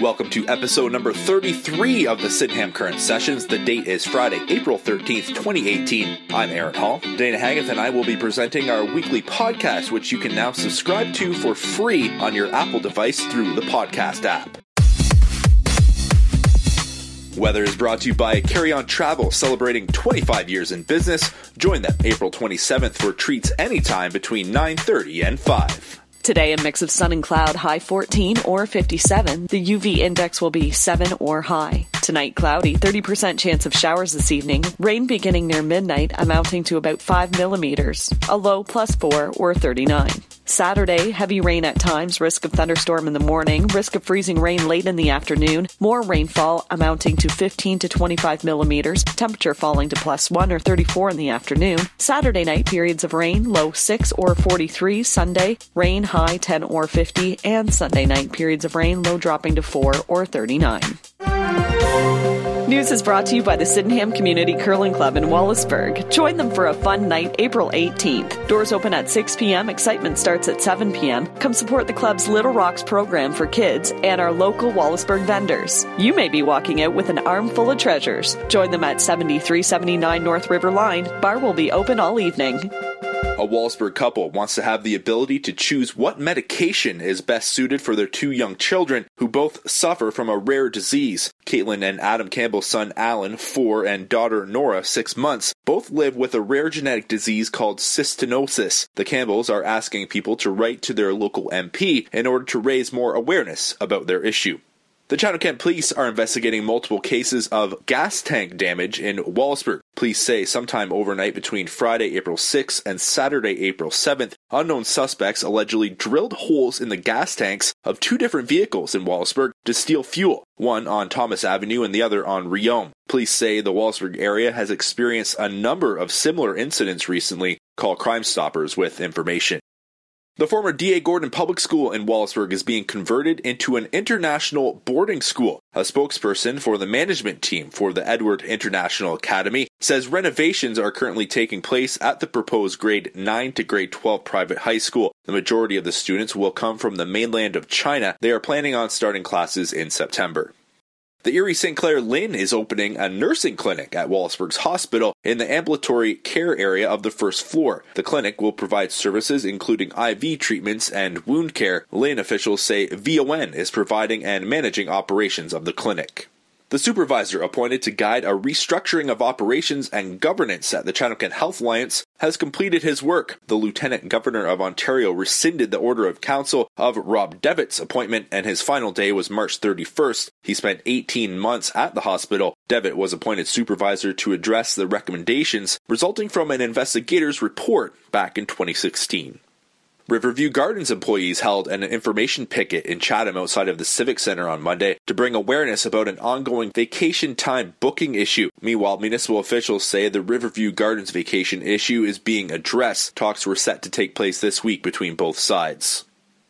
Welcome to episode number 33 of the Sydenham Current Sessions. The date is Friday, April 13th, 2018. I'm Aaron Hall. Dana Haggith and I will be presenting our weekly podcast, which you can now subscribe to for free on your Apple device through the podcast app. Weather is brought to you by Karyon Travel, celebrating 25 years in business. Join them April 27th for treats anytime between 9:30 and 5. Today, a mix of sun and cloud, high 14 or 57. The UV index will be 7 or high. Tonight, cloudy, 30% chance of showers this evening. Rain beginning near midnight, amounting to about 5 millimeters. A low plus 4 or 39. Saturday, heavy rain at times, risk of thunderstorm in the morning, risk of freezing rain late in the afternoon, more rainfall amounting to 15 to 25 millimeters, temperature falling to plus 1 or 34 in the afternoon. Saturday night, periods of rain, low 6 or 43. Sunday, rain high 10 or 50, and Sunday night, periods of rain, low dropping to 4 or 39. News is brought to you by the Sydenham Community Curling Club in Wallaceburg. Join them for a fun night April 18th. Doors open at 6 p.m., excitement starts at 7 p.m. Come support the club's Little Rocks program for kids and our local Wallaceburg vendors. You may be walking out with an armful of treasures. Join them at 7379 North River Line. Bar will be open all evening. A Wallaceburg couple wants to have the ability to choose what medication is best suited for their two young children who both suffer from a rare disease. Caitlin and Adam Campbell's son Alan, four, and daughter Nora, six months, both live with a rare genetic disease called cystinosis. The Campbells are asking people to write to their local MP in order to raise more awareness about their issue. The Chatham Kent police are investigating multiple cases of gas tank damage in Wallaceburg. Police say sometime overnight between Friday, April 6th and Saturday, April 7th, unknown suspects allegedly drilled holes in the gas tanks of two different vehicles in Wallaceburg to steal fuel, one on Thomas Avenue and the other on Riom. Police say the Wallaceburg area has experienced a number of similar incidents recently. Call Crime Stoppers with information. The former D.A. Gordon Public School in Wallaceburg is being converted into an international boarding school. A spokesperson for the management team for the Edward International Academy says renovations are currently taking place at the proposed grade 9 to grade 12 private high school. The majority of the students will come from the mainland of China. They are planning on starting classes in September. The Erie St. Clair LHIN is opening a nursing clinic at Wallaceburg's Hospital in the ambulatory care area of the first floor. The clinic will provide services including IV treatments and wound care. LHIN officials say VON is providing and managing operations of the clinic. The supervisor appointed to guide a restructuring of operations and governance at the Chatham Health Alliance has completed his work. The Lieutenant Governor of Ontario rescinded the order of council of Rob Devitt's appointment, and his final day was March 31st. He spent 18 months at the hospital. Devitt was appointed supervisor to address the recommendations resulting from an investigator's report back in 2016. Riverview Gardens employees held an information picket in Chatham outside of the Civic Center on Monday to bring awareness about an ongoing vacation time booking issue. Meanwhile, municipal officials say the Riverview Gardens vacation issue is being addressed. Talks were set to take place this week between both sides.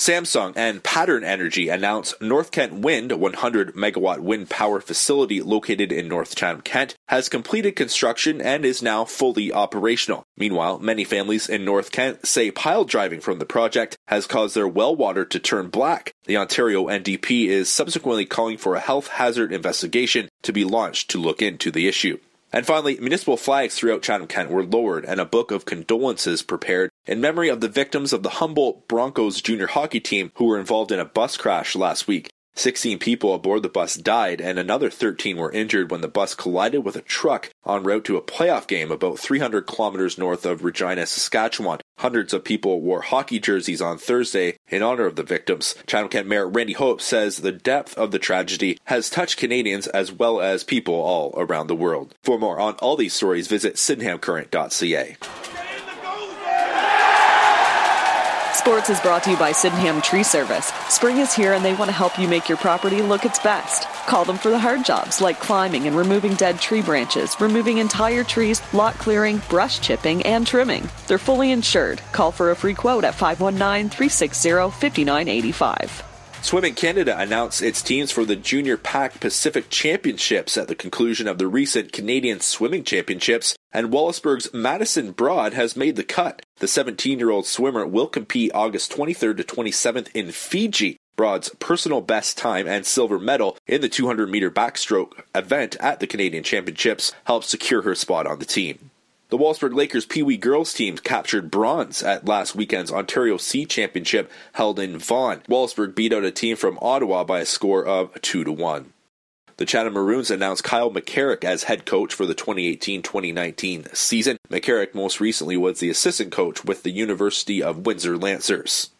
Samsung and Pattern Energy announced North Kent Wind, a 100 megawatt wind power facility located in North Chatham, Kent, has completed construction and is now fully operational. Meanwhile, many families in North Kent say pile driving from the project has caused their well water to turn black. The Ontario NDP is subsequently calling for a health hazard investigation to be launched to look into the issue. And finally, municipal flags throughout Chatham Kent were lowered and a book of condolences prepared in memory of the victims of the Humboldt Broncos junior hockey team who were involved in a bus crash last week. 16 people aboard the bus died and another 13 were injured when the bus collided with a truck en route to a playoff game about 300 kilometers north of Regina, Saskatchewan. Hundreds of people wore hockey jerseys on Thursday in honor of the victims. Chatham Kent Mayor Randy Hope says the depth of the tragedy has touched Canadians as well as people all around the world. For more on all these stories, visit sydenhamcurrent.ca. Sports is brought to you by Sydenham Tree Service. Spring is here and they want to help you make your property look its best. Call them for the hard jobs like climbing and removing dead tree branches, removing entire trees, lot clearing, brush chipping, and trimming. They're fully insured. Call for a free quote at 519 360 5985. Swimming Canada announced its teams for the Junior Pac Pacific Championships at the conclusion of the recent Canadian Swimming Championships, and Wallaceburg's Madison Broad has made the cut. The 17 year old swimmer will compete August 23rd to 27th in Fiji. Broad's personal best time and silver medal in the 200 meter backstroke event at the Canadian Championships helped secure her spot on the team. The Wallaceburg Lakers Pee Wee girls team captured bronze at last weekend's Ontario C Championship held in Vaughan. Wallaceburg beat out a team from Ottawa by a score of 2 to 1. The Chatham Maroons announced Kyle McCarrick as head coach for the 2018-2019 season. McCarrick most recently was the assistant coach with the University of Windsor Lancers.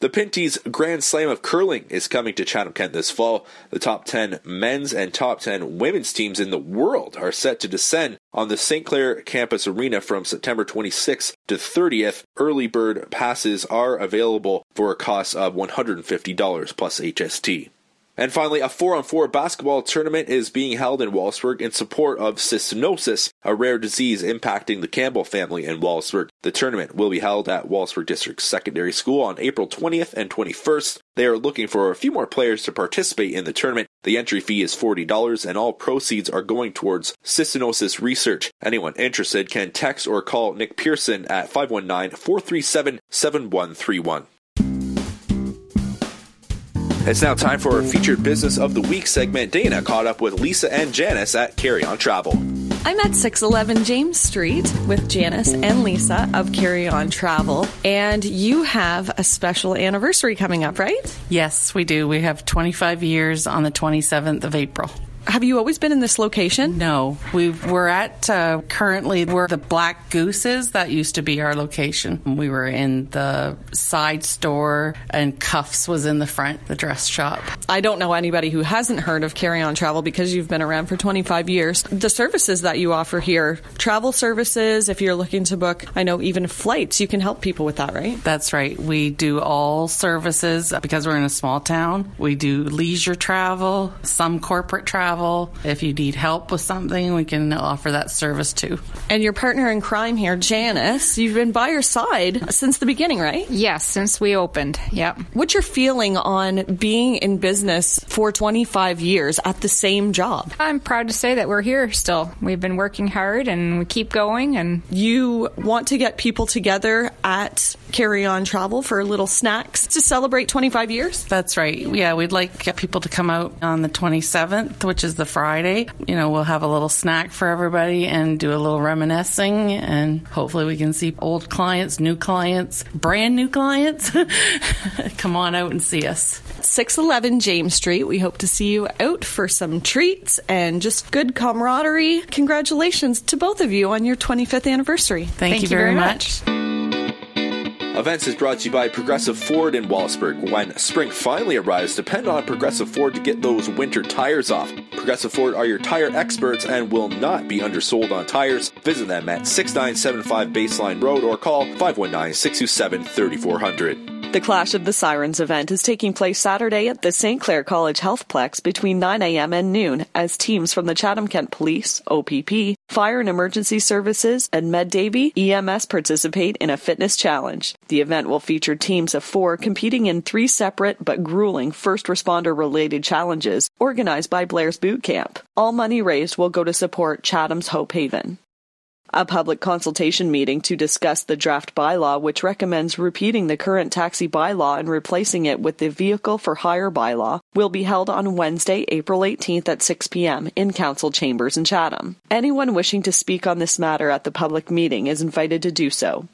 The Pinty's Grand Slam of Curling is coming to Chatham Kent this fall. The top 10 men's and top 10 women's teams in the world are set to descend on the St. Clair campus arena from September 26th to 30th. Early bird passes are available for a cost of $150 plus HST. And finally, a 4 on 4 basketball tournament is being held in Wallaceburg in support of cystinosis, a rare disease impacting the Campbell family in Wallaceburg. The tournament will be held at Wallaceburg District Secondary School on April 20th and 21st. They are looking for a few more players to participate in the tournament. The entry fee is $40 and all proceeds are going towards cystinosis research. Anyone interested can text or call Nick Pearson at 519 437 7131. It's now time for our featured business of the week segment. Dana caught up with Lisa and Janice at Karyon Travel. I'm at 611 James Street with Janice and Lisa of Karyon Travel, and you have a special anniversary coming up, right? Yes, we do. We have 25 years on the 27th of April. Have you always been in this location? No, we we're at uh, currently where the Black Goose is. That used to be our location. We were in the side store, and Cuffs was in the front, the dress shop. I don't know anybody who hasn't heard of Karyon Travel because you've been around for 25 years. The services that you offer here, travel services, if you're looking to book, I know even flights, you can help people with that, right? That's right. We do all services because we're in a small town. We do leisure travel, some corporate travel travel. If you need help with something, we can offer that service too. And your partner in crime here, Janice, you've been by your side since the beginning, right? Yes, since we opened. Yep. What's your feeling on being in business for 25 years at the same job? I'm proud to say that we're here still. We've been working hard and we keep going and you want to get people together at Karyon Travel for little snacks to celebrate 25 years? That's right. Yeah, we'd like get people to come out on the 27th, which is the Friday. You know, we'll have a little snack for everybody and do a little reminiscing, and hopefully we can see old clients, new clients, brand new clients. come on out and see us. 611 James Street. We hope to see you out for some treats and just good camaraderie. Congratulations to both of you on your 25th anniversary. Thank, Thank you, very, very much. much. Events is brought to you by Progressive Ford in Wallaceburg. When spring finally arrives, depend on Progressive Ford to get those winter tires off. Progressive Ford are your tire experts and will not be undersold on tires. Visit them at 6975 Baseline Road or call 519 627 3400. The Clash of the Sirens event is taking place Saturday at the St. Clair College Healthplex between 9 a.m. and noon as teams from the Chatham Kent Police, OPP, Fire and Emergency Services, and Medavie EMS participate in a fitness challenge. The event will feature teams of four competing in three separate but grueling first responder related challenges organized by Blair's Boot Camp. All money raised will go to support Chatham's Hope Haven. A public consultation meeting to discuss the draft bylaw, which recommends repeating the current taxi bylaw and replacing it with the vehicle for hire bylaw, will be held on Wednesday, April 18th at 6 p.m. in Council Chambers in Chatham. Anyone wishing to speak on this matter at the public meeting is invited to do so.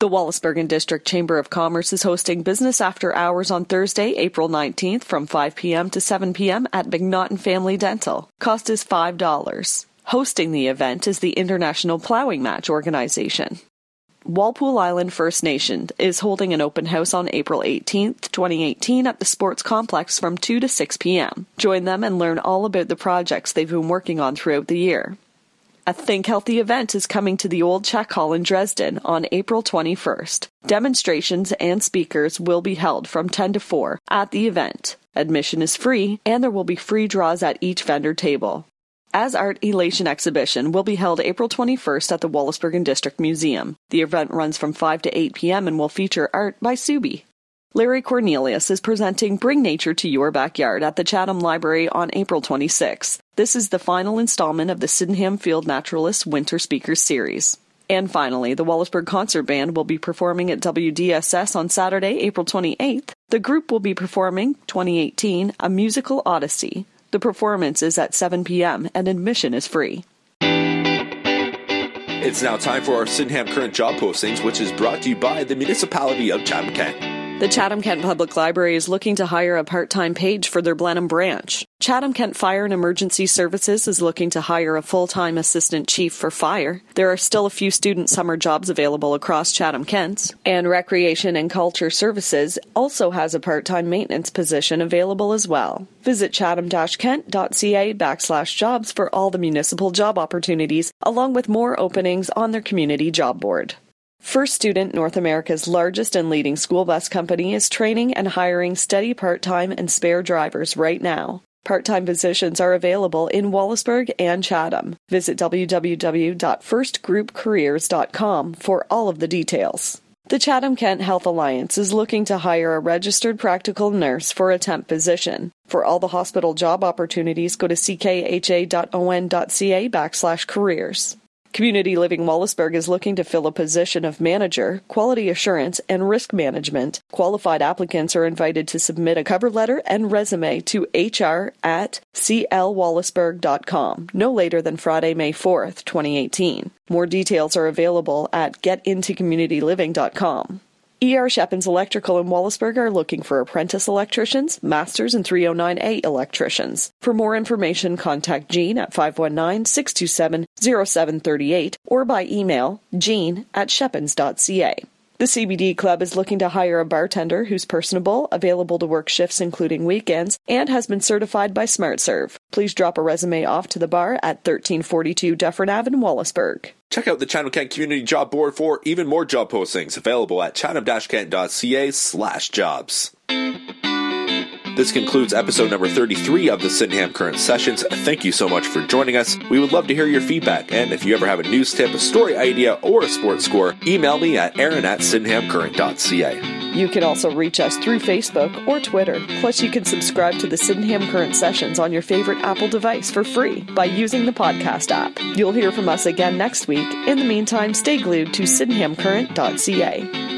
The Wallaceburg District Chamber of Commerce is hosting business after hours on Thursday, April 19th from 5 p.m. to 7 p.m. at McNaughton Family Dental. Cost is $5. Hosting the event is the International Plowing Match organization. Walpole Island First Nation is holding an open house on April 18, 2018 at the Sports Complex from 2 to 6 p.m. Join them and learn all about the projects they've been working on throughout the year. A Think Healthy event is coming to the Old Czech Hall in Dresden on April 21st. Demonstrations and speakers will be held from 10 to 4 at the event. Admission is free, and there will be free draws at each vendor table. As Art Elation exhibition will be held April 21st at the Wallaceburg and District Museum. The event runs from 5 to 8 p.m. and will feature art by Subi. Larry Cornelius is presenting Bring Nature to Your Backyard at the Chatham Library on April 26. This is the final installment of the Sydenham Field Naturalists Winter Speakers Series. And finally, the Wallaceburg Concert Band will be performing at WDSS on Saturday, April 28th. The group will be performing 2018 A Musical Odyssey. The performance is at 7 p.m. and admission is free. It's now time for our Sydenham Current job postings, which is brought to you by the municipality of Chatham Kent. The Chatham Kent Public Library is looking to hire a part time page for their Blenheim branch. Chatham Kent Fire and Emergency Services is looking to hire a full time assistant chief for fire. There are still a few student summer jobs available across Chatham Kent. And Recreation and Culture Services also has a part time maintenance position available as well. Visit chatham-kent.ca backslash jobs for all the municipal job opportunities, along with more openings on their community job board. First Student, North America's largest and leading school bus company, is training and hiring steady part time and spare drivers right now. Part time positions are available in Wallaceburg and Chatham. Visit www.firstgroupcareers.com for all of the details. The Chatham Kent Health Alliance is looking to hire a registered practical nurse for a temp position. For all the hospital job opportunities, go to ckha.on.ca backslash careers. Community Living Wallaceburg is looking to fill a position of manager, quality assurance, and risk management. Qualified applicants are invited to submit a cover letter and resume to hr at clwallaceburg.com no later than Friday, May 4th, 2018. More details are available at getintocommunityliving.com. ER Shepins Electrical in Wallaceburg are looking for apprentice electricians, masters, and 309A electricians. For more information, contact Jean at 519-627-0738 or by email jean at shepins.ca. The CBD Club is looking to hire a bartender who's personable, available to work shifts including weekends, and has been certified by SmartServe. Please drop a resume off to the bar at 1342 Dufferin Ave in Wallaceburg. Check out the Chatham Kent Community Job Board for even more job postings available at chatham-kent.ca slash jobs. This concludes episode number 33 of the Sydenham Current Sessions. Thank you so much for joining us. We would love to hear your feedback, and if you ever have a news tip, a story idea, or a sports score, email me at aaron at sydenhamcurrent.ca. You can also reach us through Facebook or Twitter. Plus, you can subscribe to the Sydenham Current Sessions on your favorite Apple device for free by using the podcast app. You'll hear from us again next week. In the meantime, stay glued to sydenhamcurrent.ca.